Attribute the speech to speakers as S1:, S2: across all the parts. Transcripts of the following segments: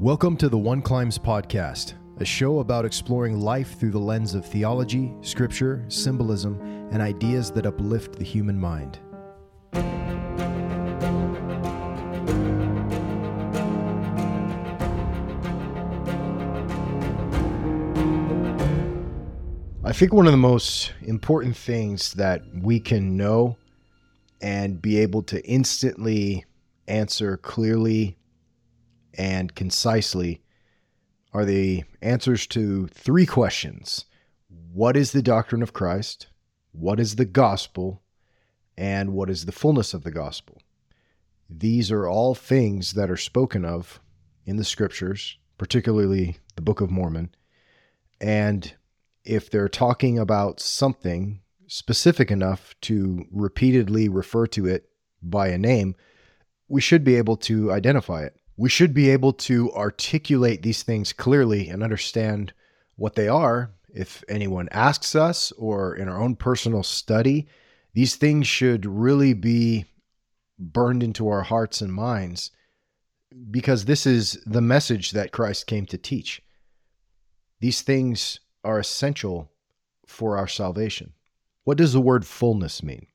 S1: Welcome to the One Climbs Podcast, a show about exploring life through the lens of theology, scripture, symbolism, and ideas that uplift the human mind. I think one of the most important things that we can know and be able to instantly answer clearly and concisely are the answers to three questions What is the doctrine of Christ? What is the gospel? And what is the fullness of the gospel? These are all things that are spoken of in the scriptures, particularly the Book of Mormon. And if they're talking about something specific enough to repeatedly refer to it by a name, we should be able to identify it. We should be able to articulate these things clearly and understand what they are. If anyone asks us or in our own personal study, these things should really be burned into our hearts and minds because this is the message that Christ came to teach. These things are essential for our salvation. What does the word fullness mean?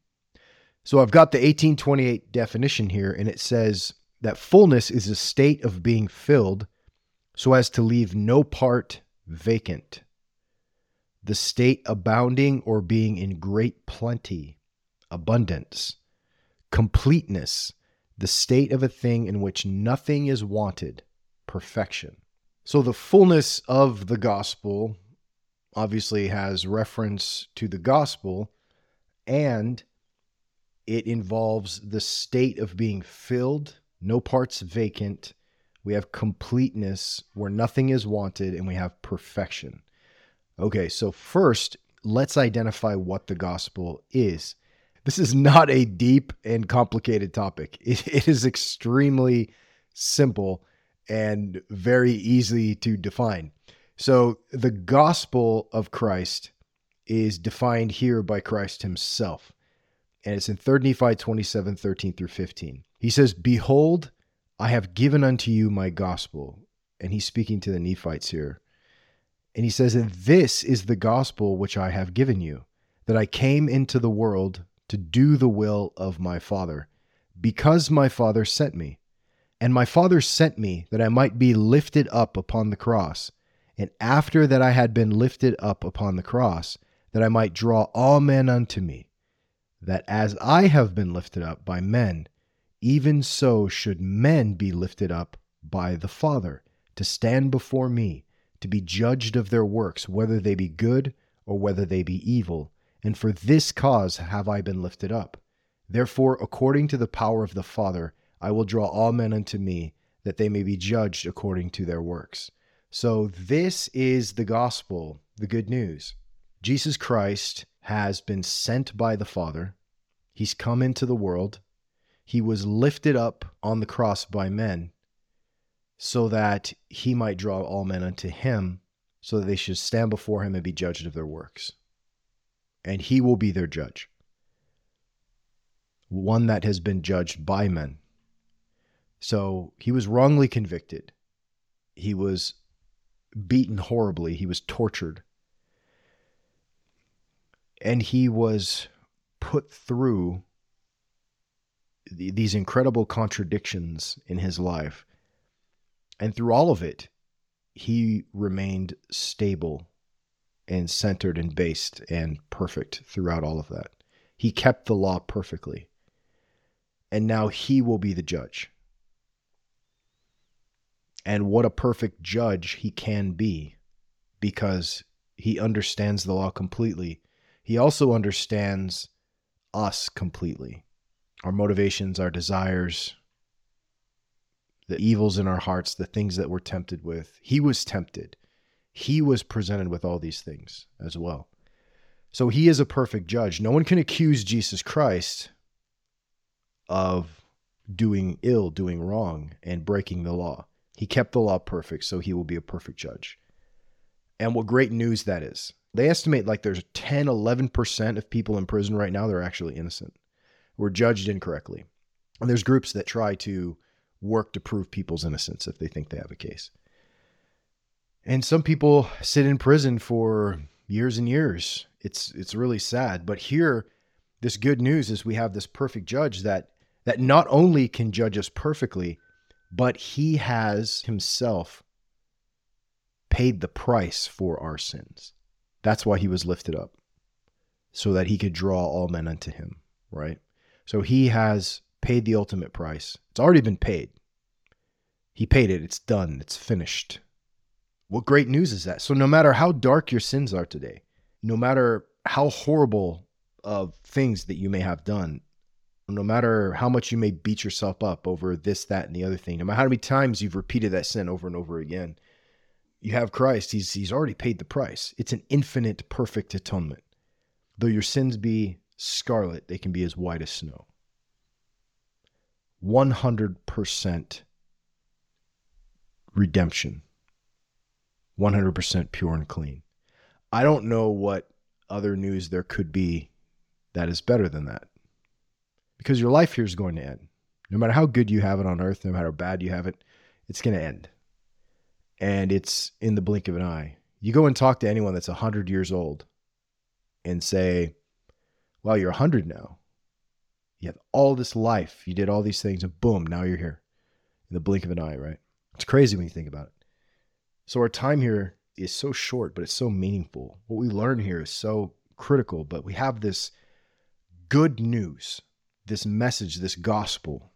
S1: So I've got the 1828 definition here, and it says that fullness is a state of being filled so as to leave no part vacant, the state abounding or being in great plenty, abundance, completeness, the state of a thing in which nothing is wanted, perfection. So the fullness of the gospel obviously has reference to the gospel and it involves the state of being filled, no parts vacant. We have completeness where nothing is wanted, and we have perfection. Okay, so first, let's identify what the gospel is. This is not a deep and complicated topic, it, it is extremely simple and very easy to define. So, the gospel of Christ is defined here by Christ himself and it's in 3rd Nephi 27, 13 through 15. He says, Behold, I have given unto you my gospel. And he's speaking to the Nephites here. And he says, And this is the gospel which I have given you, that I came into the world to do the will of my Father, because my Father sent me. And my Father sent me that I might be lifted up upon the cross. And after that I had been lifted up upon the cross, that I might draw all men unto me that as I have been lifted up by men, even so should men be lifted up by the Father, to stand before me, to be judged of their works, whether they be good or whether they be evil. And for this cause have I been lifted up. Therefore, according to the power of the Father, I will draw all men unto me, that they may be judged according to their works. So, this is the gospel, the good news. Jesus Christ has been sent by the Father. He's come into the world. He was lifted up on the cross by men so that he might draw all men unto him, so that they should stand before him and be judged of their works. And he will be their judge, one that has been judged by men. So he was wrongly convicted. He was beaten horribly. He was tortured and he was put through these incredible contradictions in his life. And through all of it, he remained stable and centered and based and perfect throughout all of that. He kept the law perfectly. And now he will be the judge. And what a perfect judge he can be because he understands the law completely he also understands us completely our motivations, our desires, the evils in our hearts, the things that we're tempted with. He was tempted. He was presented with all these things as well. So he is a perfect judge. No one can accuse Jesus Christ of doing ill, doing wrong, and breaking the law. He kept the law perfect, so he will be a perfect judge. And what great news that is. They estimate like there's 10, 11% of people in prison right now that are actually innocent, were judged incorrectly. And there's groups that try to work to prove people's innocence if they think they have a case. And some people sit in prison for years and years. It's it's really sad, but here this good news is we have this perfect judge that that not only can judge us perfectly, but he has himself paid the price for our sins. That's why he was lifted up, so that he could draw all men unto him, right? So he has paid the ultimate price. It's already been paid. He paid it. It's done. It's finished. What great news is that? So, no matter how dark your sins are today, no matter how horrible of things that you may have done, no matter how much you may beat yourself up over this, that, and the other thing, no matter how many times you've repeated that sin over and over again, you have Christ. He's, he's already paid the price. It's an infinite, perfect atonement. Though your sins be scarlet, they can be as white as snow. 100% redemption, 100% pure and clean. I don't know what other news there could be that is better than that. Because your life here is going to end. No matter how good you have it on earth, no matter how bad you have it, it's going to end. And it's in the blink of an eye. You go and talk to anyone that's 100 years old and say, Well, you're 100 now. You have all this life. You did all these things, and boom, now you're here in the blink of an eye, right? It's crazy when you think about it. So our time here is so short, but it's so meaningful. What we learn here is so critical, but we have this good news, this message, this gospel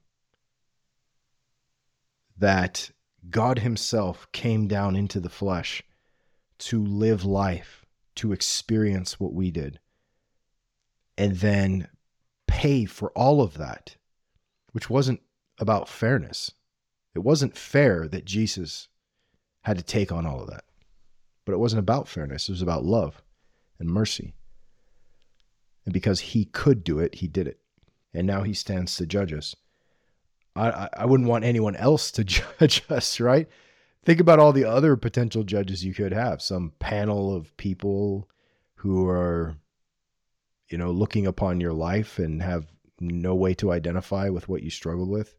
S1: that God Himself came down into the flesh to live life, to experience what we did, and then pay for all of that, which wasn't about fairness. It wasn't fair that Jesus had to take on all of that. But it wasn't about fairness, it was about love and mercy. And because he could do it, he did it. And now he stands to judge us. I, I wouldn't want anyone else to judge us, right? Think about all the other potential judges you could have. Some panel of people who are you know, looking upon your life and have no way to identify with what you struggled with.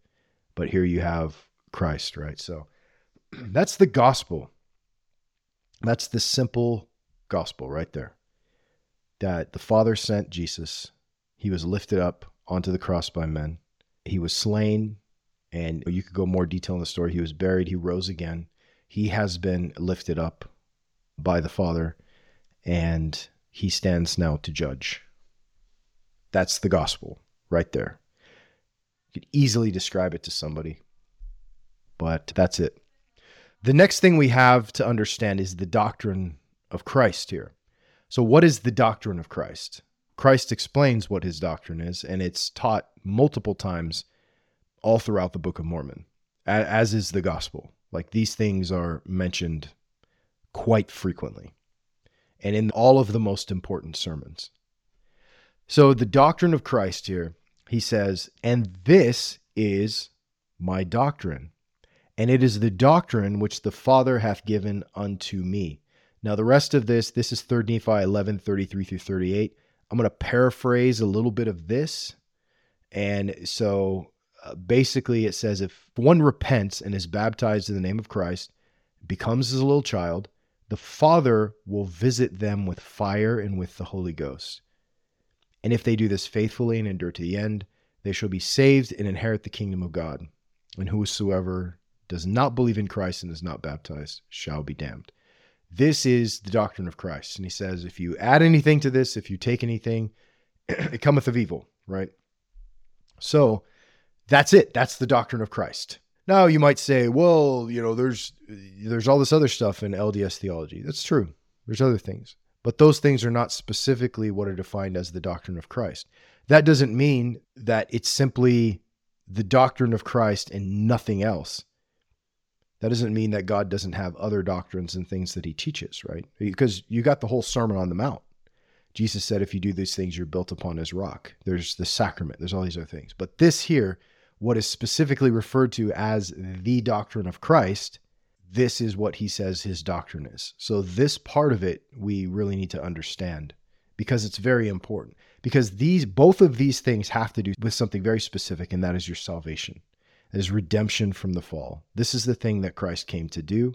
S1: But here you have Christ, right? So that's the gospel. That's the simple gospel right there. That the Father sent Jesus. He was lifted up onto the cross by men. He was slain, and you could go more detail in the story. He was buried. He rose again. He has been lifted up by the Father, and he stands now to judge. That's the gospel right there. You could easily describe it to somebody, but that's it. The next thing we have to understand is the doctrine of Christ here. So, what is the doctrine of Christ? Christ explains what his doctrine is, and it's taught multiple times all throughout the Book of Mormon, as is the gospel. Like these things are mentioned quite frequently and in all of the most important sermons. So the doctrine of Christ here, he says, and this is my doctrine, and it is the doctrine which the Father hath given unto me. Now the rest of this, this is 3 Nephi 11, 33 through 38. I'm going to paraphrase a little bit of this. And so uh, basically it says if one repents and is baptized in the name of Christ, becomes as a little child, the Father will visit them with fire and with the Holy Ghost. And if they do this faithfully and endure to the end, they shall be saved and inherit the kingdom of God. And whosoever does not believe in Christ and is not baptized shall be damned. This is the doctrine of Christ. And he says, if you add anything to this, if you take anything, it cometh of evil, right? So that's it. That's the doctrine of Christ. Now you might say, well, you know, there's there's all this other stuff in LDS theology. That's true. There's other things. But those things are not specifically what are defined as the doctrine of Christ. That doesn't mean that it's simply the doctrine of Christ and nothing else. That doesn't mean that God doesn't have other doctrines and things that he teaches, right? Because you got the whole Sermon on the Mount. Jesus said, if you do these things, you're built upon his rock. There's the sacrament, there's all these other things. But this here, what is specifically referred to as the doctrine of Christ, this is what he says his doctrine is. So, this part of it we really need to understand because it's very important. Because these, both of these things have to do with something very specific, and that is your salvation. as redemption from the fall. This is the thing that Christ came to do,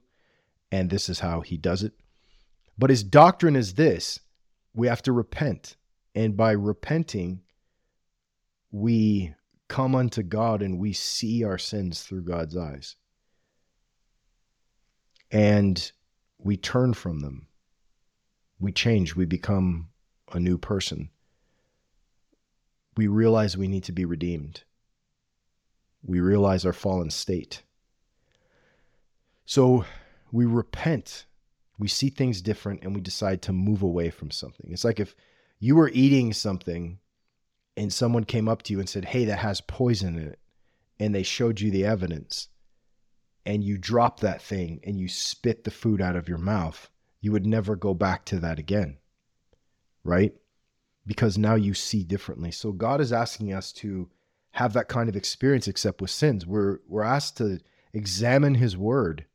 S1: and this is how he does it. But his doctrine is this we have to repent. And by repenting, we come unto God and we see our sins through God's eyes. And we turn from them. We change. We become a new person. We realize we need to be redeemed. We realize our fallen state. So we repent. We see things different and we decide to move away from something. It's like if you were eating something and someone came up to you and said, Hey, that has poison in it. And they showed you the evidence and you drop that thing and you spit the food out of your mouth, you would never go back to that again. Right? Because now you see differently. So God is asking us to have that kind of experience except with sins. We're we're asked to examine his word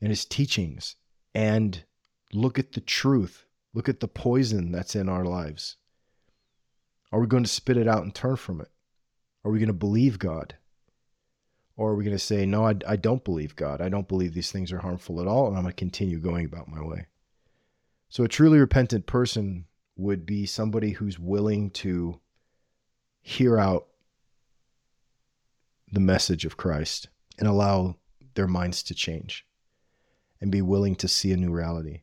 S1: and his teachings and look at the truth. Look at the poison that's in our lives. Are we going to spit it out and turn from it? Are we going to believe God? Or are we going to say, no, I, I don't believe God. I don't believe these things are harmful at all, and I'm going to continue going about my way. So a truly repentant person would be somebody who's willing to hear out the message of Christ and allow their minds to change and be willing to see a new reality.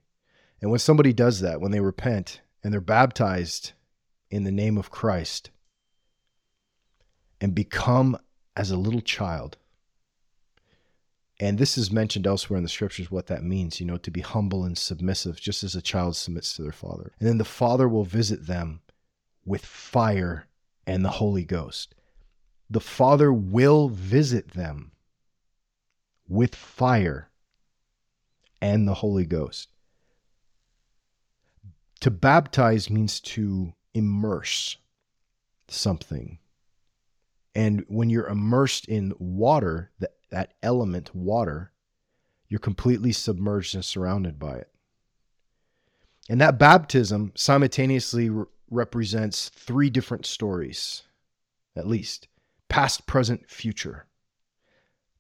S1: And when somebody does that, when they repent and they're baptized in the name of Christ and become as a little child, and this is mentioned elsewhere in the scriptures what that means, you know, to be humble and submissive, just as a child submits to their father. And then the father will visit them with fire and the Holy Ghost. The father will visit them with fire and the Holy Ghost. To baptize means to immerse something. And when you're immersed in water, that that element, water, you're completely submerged and surrounded by it. And that baptism simultaneously re- represents three different stories, at least past, present, future.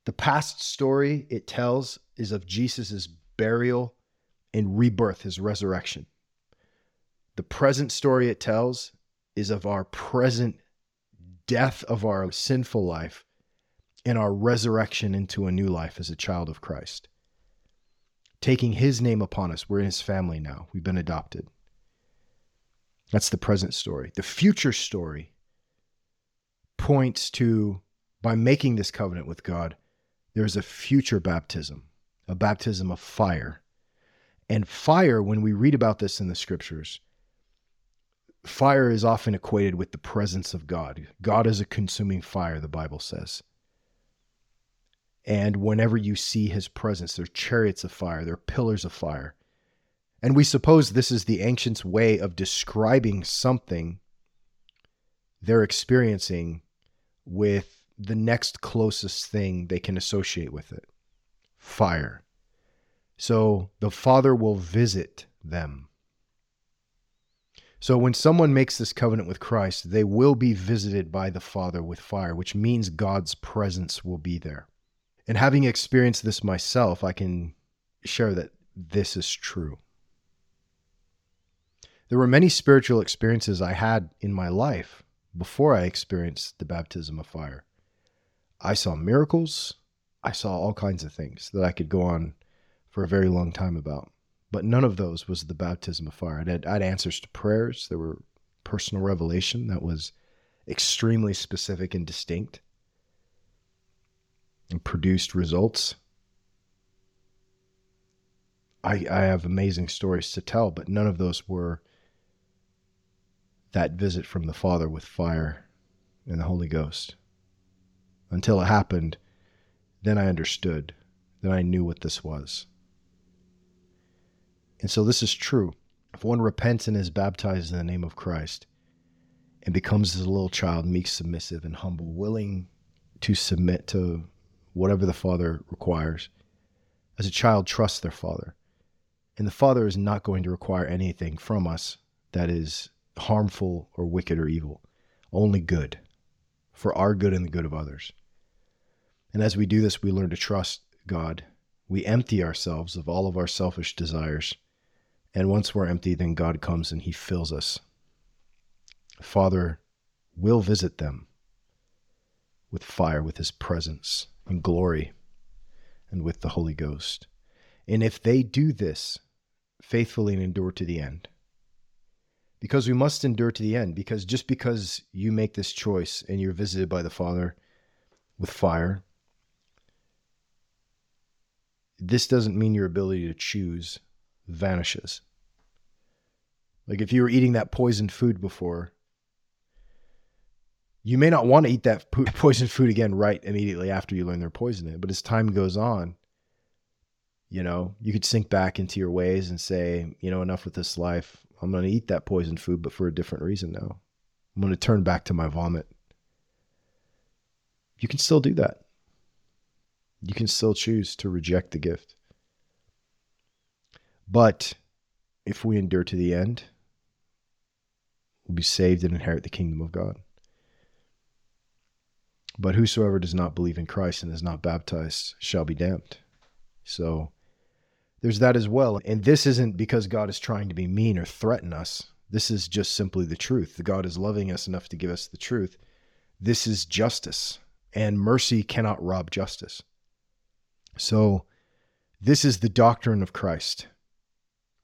S1: The past story it tells is of Jesus' burial and rebirth, his resurrection. The present story it tells is of our present death of our sinful life and our resurrection into a new life as a child of Christ. Taking his name upon us, we're in his family now. We've been adopted. That's the present story. The future story points to by making this covenant with God, there's a future baptism, a baptism of fire. And fire, when we read about this in the scriptures, fire is often equated with the presence of God. God is a consuming fire, the Bible says. And whenever you see his presence, there are chariots of fire, there are pillars of fire. And we suppose this is the ancients' way of describing something they're experiencing with the next closest thing they can associate with it fire. So the Father will visit them. So when someone makes this covenant with Christ, they will be visited by the Father with fire, which means God's presence will be there. And having experienced this myself, I can share that this is true. There were many spiritual experiences I had in my life before I experienced the baptism of fire. I saw miracles. I saw all kinds of things that I could go on for a very long time about. But none of those was the baptism of fire. I had, I had answers to prayers. There were personal revelation that was extremely specific and distinct and produced results. I, I have amazing stories to tell, but none of those were that visit from the Father with fire and the Holy Ghost. Until it happened, then I understood. Then I knew what this was. And so this is true. If one repents and is baptized in the name of Christ and becomes as a little child, meek, submissive, and humble, willing to submit to whatever the father requires. As a child, trust their father. And the father is not going to require anything from us that is harmful or wicked or evil, only good for our good and the good of others. And as we do this, we learn to trust God. We empty ourselves of all of our selfish desires. And once we're empty, then God comes and he fills us. Father will visit them with fire, with his presence and glory, and with the Holy Ghost. And if they do this faithfully and endure to the end, because we must endure to the end, because just because you make this choice and you're visited by the Father with fire, this doesn't mean your ability to choose vanishes. Like if you were eating that poisoned food before, you may not want to eat that po- poisoned food again right immediately after you learn they're poisoning it. But as time goes on, you know, you could sink back into your ways and say, you know, enough with this life. I'm going to eat that poisoned food, but for a different reason now. I'm going to turn back to my vomit. You can still do that. You can still choose to reject the gift. But if we endure to the end, we'll be saved and inherit the kingdom of God. But whosoever does not believe in Christ and is not baptized shall be damned. So there's that as well. And this isn't because God is trying to be mean or threaten us. This is just simply the truth. God is loving us enough to give us the truth. This is justice, and mercy cannot rob justice. So, this is the doctrine of Christ.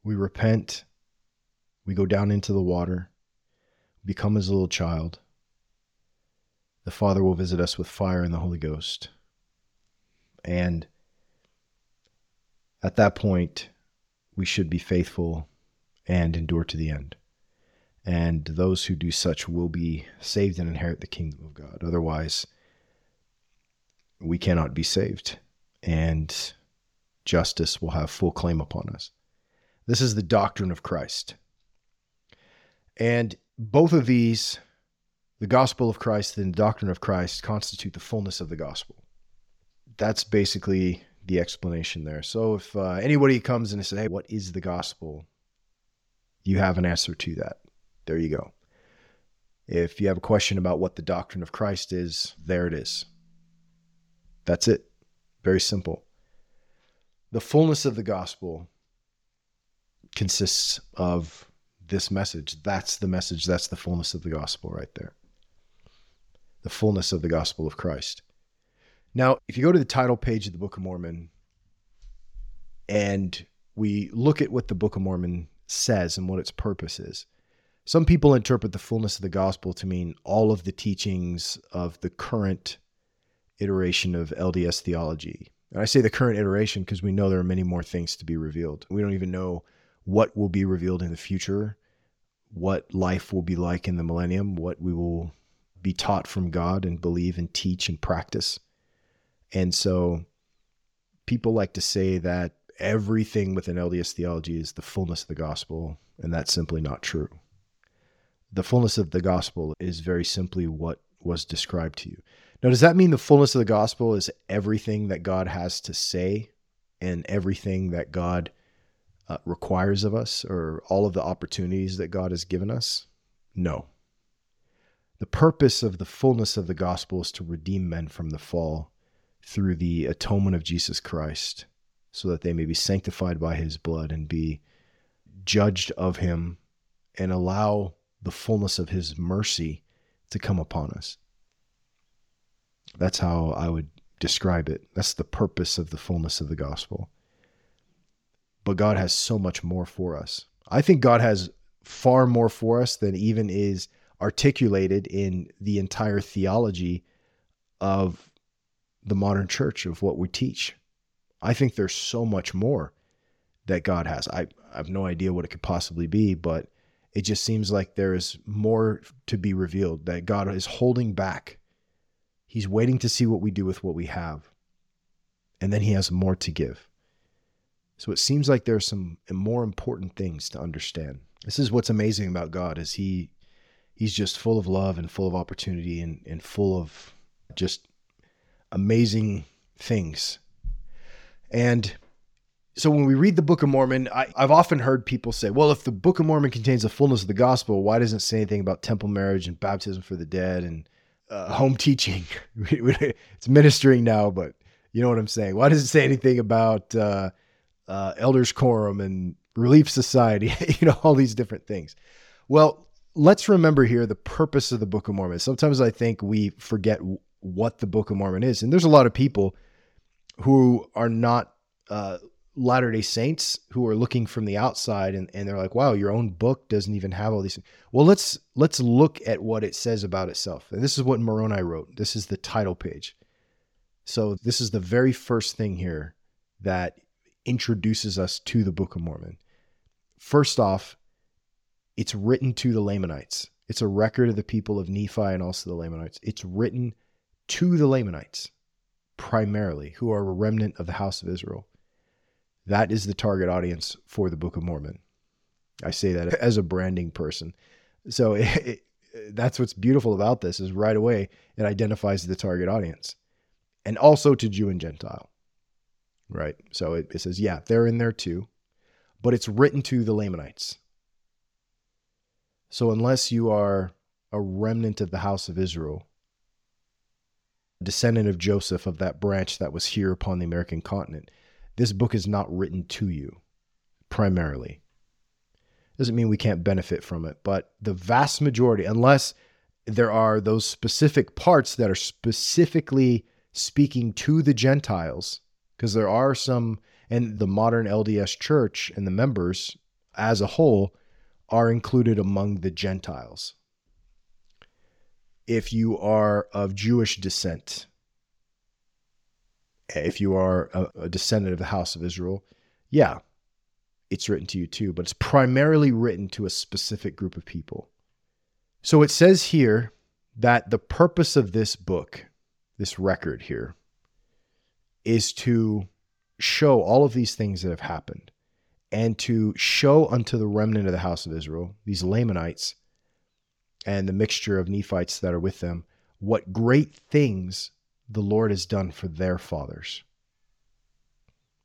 S1: We repent, we go down into the water, become as a little child, the Father will visit us with fire and the Holy Ghost. And at that point, we should be faithful and endure to the end. And those who do such will be saved and inherit the kingdom of God. Otherwise, we cannot be saved, and justice will have full claim upon us. This is the doctrine of Christ. And both of these the gospel of Christ and the doctrine of Christ constitute the fullness of the gospel. That's basically the explanation there. So if uh, anybody comes and says, "Hey, what is the gospel?" You have an answer to that. There you go. If you have a question about what the doctrine of Christ is, there it is. That's it. Very simple. The fullness of the gospel consists of this message. That's the message. That's the fullness of the gospel right there the fullness of the gospel of Christ. Now, if you go to the title page of the Book of Mormon and we look at what the Book of Mormon says and what its purpose is, some people interpret the fullness of the gospel to mean all of the teachings of the current iteration of LDS theology. And I say the current iteration because we know there are many more things to be revealed. We don't even know what will be revealed in the future, what life will be like in the millennium, what we will be taught from God and believe and teach and practice. And so people like to say that everything within LDS theology is the fullness of the gospel, and that's simply not true. The fullness of the gospel is very simply what was described to you. Now, does that mean the fullness of the gospel is everything that God has to say and everything that God uh, requires of us or all of the opportunities that God has given us? No. The purpose of the fullness of the gospel is to redeem men from the fall through the atonement of Jesus Christ, so that they may be sanctified by his blood and be judged of him and allow the fullness of his mercy to come upon us. That's how I would describe it. That's the purpose of the fullness of the gospel. But God has so much more for us. I think God has far more for us than even is articulated in the entire theology of the modern church of what we teach. I think there's so much more that God has. I, I have no idea what it could possibly be, but it just seems like there is more to be revealed, that God is holding back. He's waiting to see what we do with what we have. And then he has more to give. So it seems like there's some more important things to understand. This is what's amazing about God is he he's just full of love and full of opportunity and, and full of just amazing things. And so when we read the Book of Mormon, I, have often heard people say, well, if the Book of Mormon contains the fullness of the gospel, why doesn't it say anything about temple marriage and baptism for the dead and uh, home teaching. it's ministering now, but you know what I'm saying. Why does it say anything about uh, uh, elders quorum and relief society? you know, all these different things. Well, let's remember here the purpose of the Book of Mormon. Sometimes I think we forget what the Book of Mormon is, and there's a lot of people who are not uh, Latter day Saints who are looking from the outside and, and they're like, wow, your own book doesn't even have all these things. Well, let's let's look at what it says about itself. And this is what Moroni wrote. This is the title page. So this is the very first thing here that introduces us to the Book of Mormon. First off, it's written to the Lamanites. It's a record of the people of Nephi and also the Lamanites. It's written to the Lamanites primarily, who are a remnant of the house of Israel. That is the target audience for the Book of Mormon. I say that as a branding person. So it, it, that's what's beautiful about this is right away it identifies the target audience and also to Jew and Gentile. Right? So it, it says, yeah, they're in there too, but it's written to the Lamanites. So unless you are a remnant of the house of Israel, descendant of Joseph of that branch that was here upon the American continent, this book is not written to you primarily. Doesn't mean we can't benefit from it, but the vast majority, unless there are those specific parts that are specifically speaking to the Gentiles, because there are some, and the modern LDS church and the members as a whole are included among the Gentiles. If you are of Jewish descent, if you are a, a descendant of the house of Israel, yeah, it's written to you too, but it's primarily written to a specific group of people. So it says here that the purpose of this book, this record here, is to show all of these things that have happened and to show unto the remnant of the house of Israel, these Lamanites, and the mixture of Nephites that are with them, what great things the Lord has done for their fathers.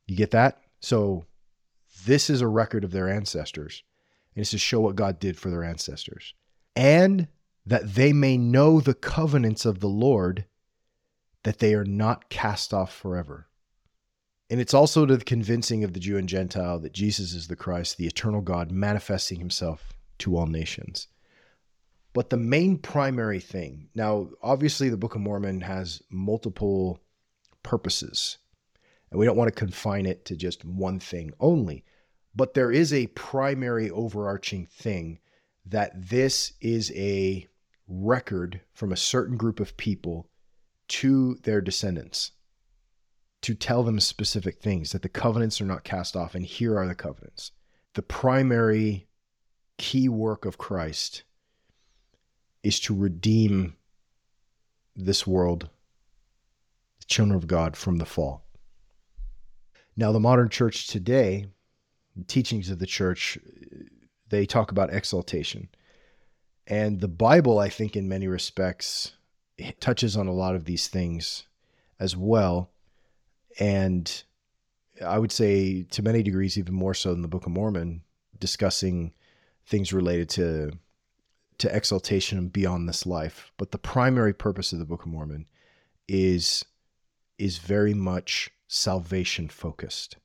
S1: You get that? So this is a record of their ancestors. And it's to show what God did for their ancestors. And that they may know the covenants of the Lord, that they are not cast off forever. And it's also to the convincing of the Jew and Gentile that Jesus is the Christ, the eternal God, manifesting himself to all nations. But the main primary thing now, obviously, the Book of Mormon has multiple purposes, and we don't want to confine it to just one thing only. But there is a primary overarching thing that this is a record from a certain group of people to their descendants to tell them specific things that the covenants are not cast off, and here are the covenants. The primary key work of Christ is to redeem this world, the children of God, from the fall. Now, the modern church today, teachings of the church, they talk about exaltation. And the Bible, I think, in many respects, touches on a lot of these things as well. And I would say, to many degrees, even more so than the Book of Mormon, discussing things related to to exaltation beyond this life. But the primary purpose of the Book of Mormon is is very much salvation focused.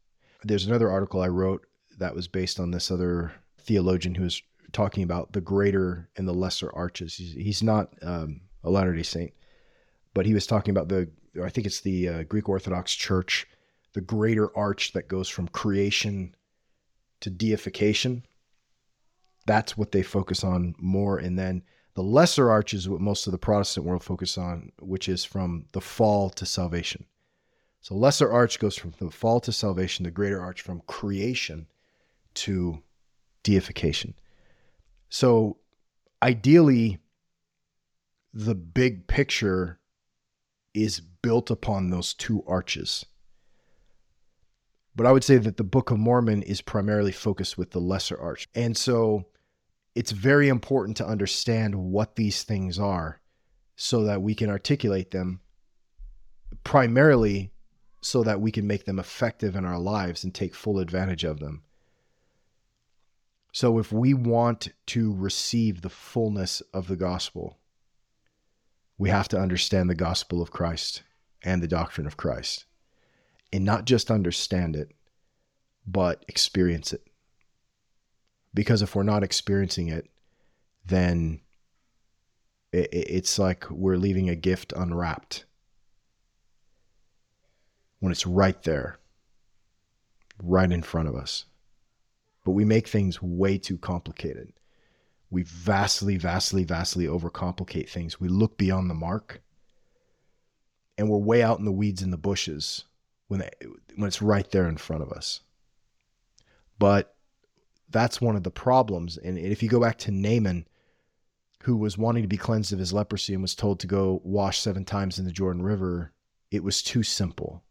S1: There's another article I wrote that was based on this other theologian who was talking about the greater and the lesser arches. He's, he's not um, a Latter Day Saint, but he was talking about the I think it's the uh, Greek Orthodox Church, the greater arch that goes from creation to deification that's what they focus on more. And then the lesser arch is what most of the Protestant world focus on, which is from the fall to salvation. So lesser arch goes from the fall to salvation, the greater arch from creation to deification. So ideally, the big picture is built upon those two arches. But I would say that the Book of Mormon is primarily focused with the lesser arch. And so it's very important to understand what these things are so that we can articulate them primarily so that we can make them effective in our lives and take full advantage of them. So, if we want to receive the fullness of the gospel, we have to understand the gospel of Christ and the doctrine of Christ. And not just understand it, but experience it. Because if we're not experiencing it, then it's like we're leaving a gift unwrapped when it's right there, right in front of us. But we make things way too complicated. We vastly, vastly, vastly overcomplicate things. We look beyond the mark and we're way out in the weeds in the bushes when, it, when it's right there in front of us. But that's one of the problems. And if you go back to Naaman, who was wanting to be cleansed of his leprosy and was told to go wash seven times in the Jordan River, it was too simple.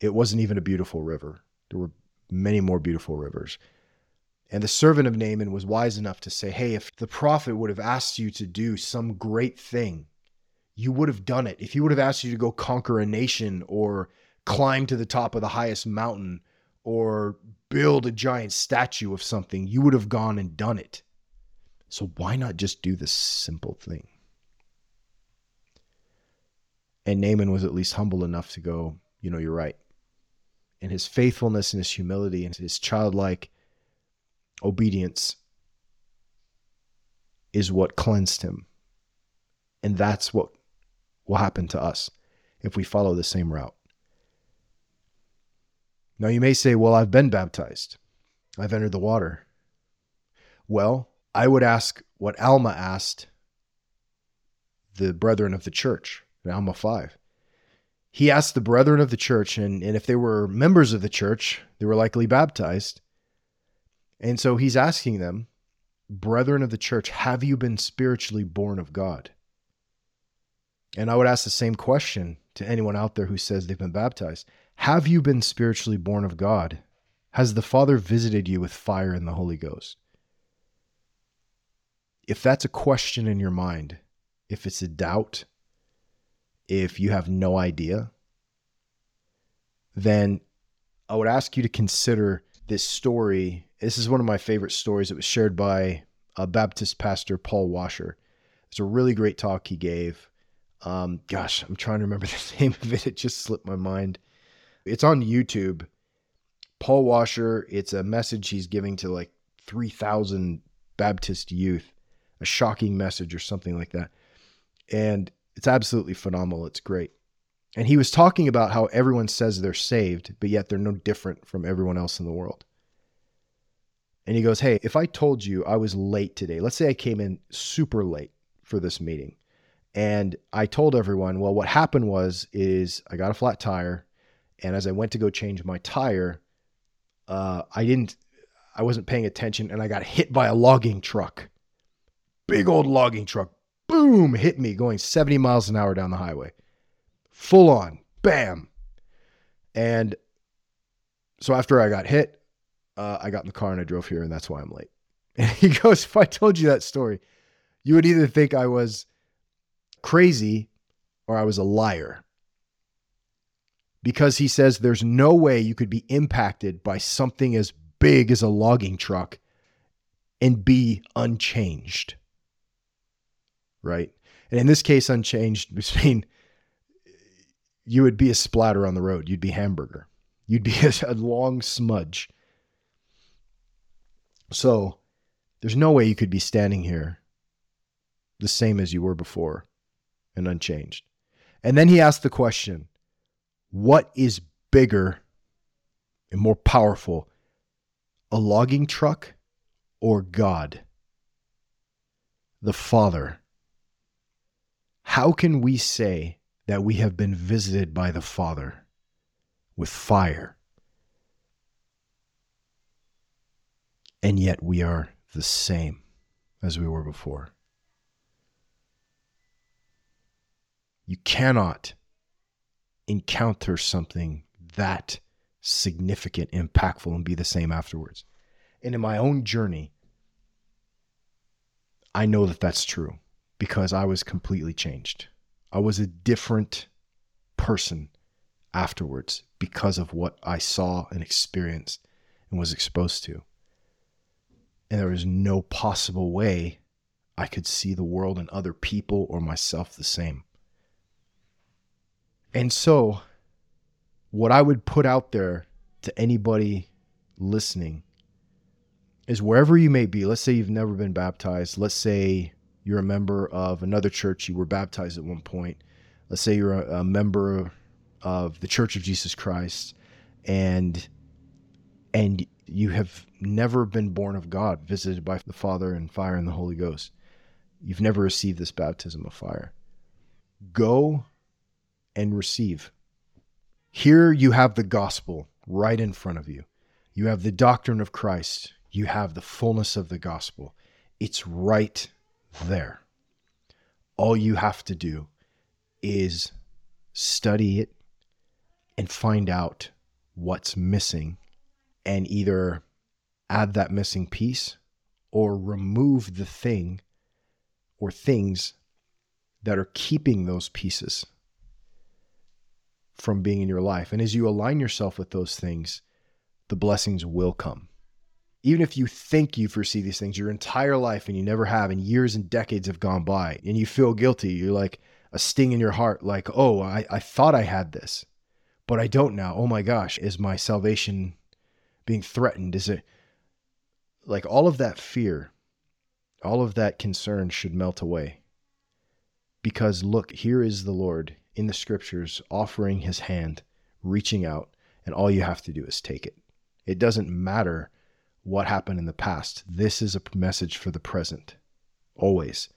S1: It wasn't even a beautiful river. There were many more beautiful rivers. And the servant of Naaman was wise enough to say, Hey, if the prophet would have asked you to do some great thing, you would have done it. If he would have asked you to go conquer a nation or climb to the top of the highest mountain or build a giant statue of something, you would have gone and done it. So why not just do the simple thing? And Naaman was at least humble enough to go, you know, you're right. And his faithfulness and his humility and his childlike obedience is what cleansed him. And that's what will happen to us if we follow the same route. Now, you may say, well, I've been baptized, I've entered the water. Well, I would ask what Alma asked the brethren of the church in Alma 5. He asked the brethren of the church, and, and if they were members of the church, they were likely baptized. And so he's asking them, brethren of the church, have you been spiritually born of God? And I would ask the same question to anyone out there who says they've been baptized. Have you been spiritually born of God? Has the Father visited you with fire and the Holy Ghost? If that's a question in your mind, if it's a doubt, if you have no idea, then I would ask you to consider this story. This is one of my favorite stories. It was shared by a Baptist pastor, Paul Washer. It's a really great talk he gave. Um, gosh, I'm trying to remember the name of it. It just slipped my mind. It's on YouTube. Paul Washer, it's a message he's giving to like 3,000 Baptist youth, a shocking message or something like that. And it's absolutely phenomenal. It's great. And he was talking about how everyone says they're saved, but yet they're no different from everyone else in the world. And he goes, Hey, if I told you I was late today, let's say I came in super late for this meeting, and I told everyone, well, what happened was is I got a flat tire and as I went to go change my tire, uh, I didn't, I wasn't paying attention, and I got hit by a logging truck. Big old logging truck, boom, hit me going 70 miles an hour down the highway, full on, bam. And so after I got hit, uh, I got in the car and I drove here, and that's why I'm late. And he goes, If I told you that story, you would either think I was crazy or I was a liar because he says there's no way you could be impacted by something as big as a logging truck and be unchanged. Right? And in this case, unchanged, mean, you would be a splatter on the road. You'd be hamburger. You'd be a, long smudge. So there's no way you could be standing here the same as you were before and unchanged. And then he asked the question what is bigger and more powerful, a logging truck or God? The Father. How can we say that we have been visited by the Father with fire? And yet we are the same as we were before. You cannot encounter something that significant, impactful, and be the same afterwards. And in my own journey, I know that that's true because I was completely changed. I was a different person afterwards because of what I saw and experienced and was exposed to. And there was no possible way I could see the world and other people or myself the same. And so, what I would put out there to anybody listening is wherever you may be, let's say you've never been baptized, let's say you're a member of another church, you were baptized at one point, let's say you're a, a member of the Church of Jesus Christ and and you have never been born of God, visited by the Father and fire and the Holy Ghost. You've never received this baptism of fire. Go and receive. Here you have the gospel right in front of you. You have the doctrine of Christ. You have the fullness of the gospel. It's right there. All you have to do is study it and find out what's missing and either add that missing piece or remove the thing or things that are keeping those pieces from being in your life. And as you align yourself with those things, the blessings will come. Even if you think you've received these things your entire life and you never have, and years and decades have gone by, and you feel guilty, you're like a sting in your heart, like, oh, I, I thought I had this, but I don't now. Oh my gosh, is my salvation being threatened? Is it like all of that fear, all of that concern should melt away? Because look, here is the Lord in the scriptures offering his hand, reaching out, and all you have to do is take it. It doesn't matter what happened in the past. This is a message for the present, always.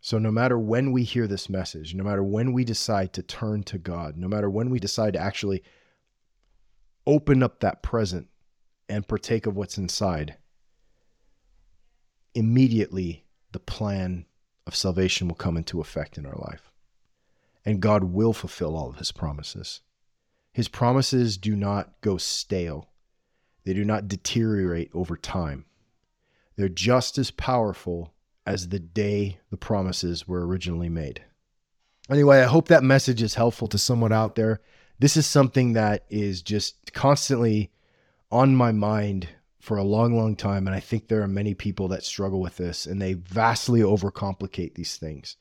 S1: So, no matter when we hear this message, no matter when we decide to turn to God, no matter when we decide to actually open up that present and partake of what's inside, immediately the plan of salvation will come into effect in our life. And God will fulfill all of his promises. His promises do not go stale, they do not deteriorate over time. They're just as powerful as the day the promises were originally made. Anyway, I hope that message is helpful to someone out there. This is something that is just constantly on my mind for a long, long time. And I think there are many people that struggle with this and they vastly overcomplicate these things.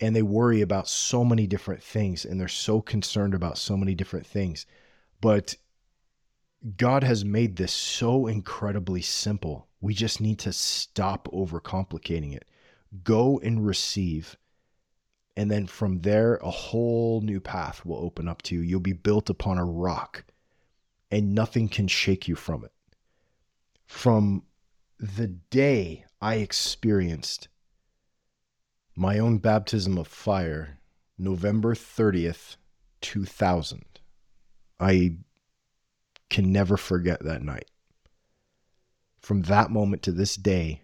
S1: And they worry about so many different things and they're so concerned about so many different things. But God has made this so incredibly simple. We just need to stop overcomplicating it. Go and receive. And then from there, a whole new path will open up to you. You'll be built upon a rock, and nothing can shake you from it. From the day I experienced my own baptism of fire, November 30th, 2000, I can never forget that night. From that moment to this day,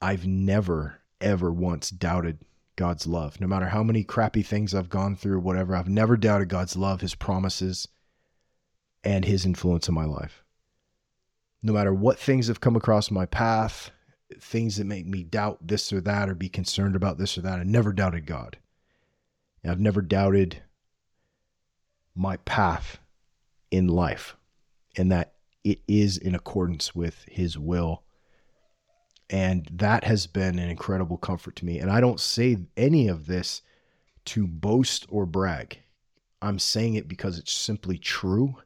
S1: I've never, ever once doubted God's love. No matter how many crappy things I've gone through, whatever, I've never doubted God's love, His promises, and His influence in my life. No matter what things have come across my path, things that make me doubt this or that or be concerned about this or that, I never doubted God. I've never doubted my path in life and that it is in accordance with his will. And that has been an incredible comfort to me. And I don't say any of this to boast or brag. I'm saying it because it's simply true.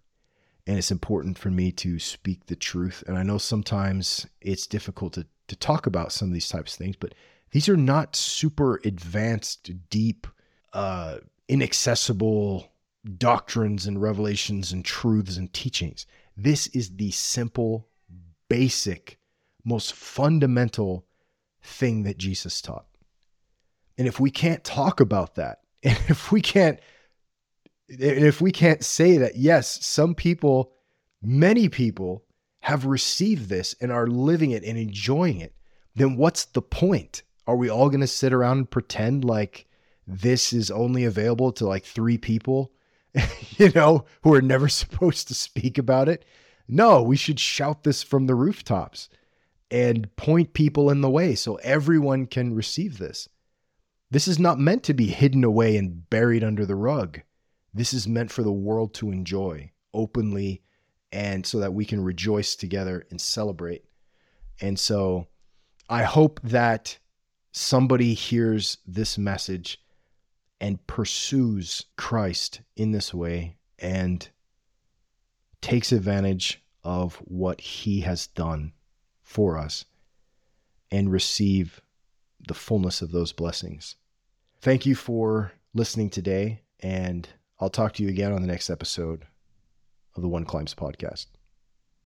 S1: And it's important for me to speak the truth. And I know sometimes it's difficult to, to talk about some of these types of things, but these are not super advanced, deep, uh, inaccessible doctrines and revelations and truths and teachings. This is the simple, basic, most fundamental thing that Jesus taught. And if we can't talk about that, and if we can't if we can't say that yes, some people, many people have received this and are living it and enjoying it, then what's the point? Are we all going to sit around and pretend like this is only available to like three people you know, who are never supposed to speak about it. No, we should shout this from the rooftops and point people in the way so everyone can receive this. This is not meant to be hidden away and buried under the rug. This is meant for the world to enjoy openly and so that we can rejoice together and celebrate. And so I hope that somebody hears this message and pursues Christ in this way and takes advantage of what he has done for us and receive the fullness of those blessings. Thank you for listening today, and I'll talk to you again on the next episode of the One Climbs podcast.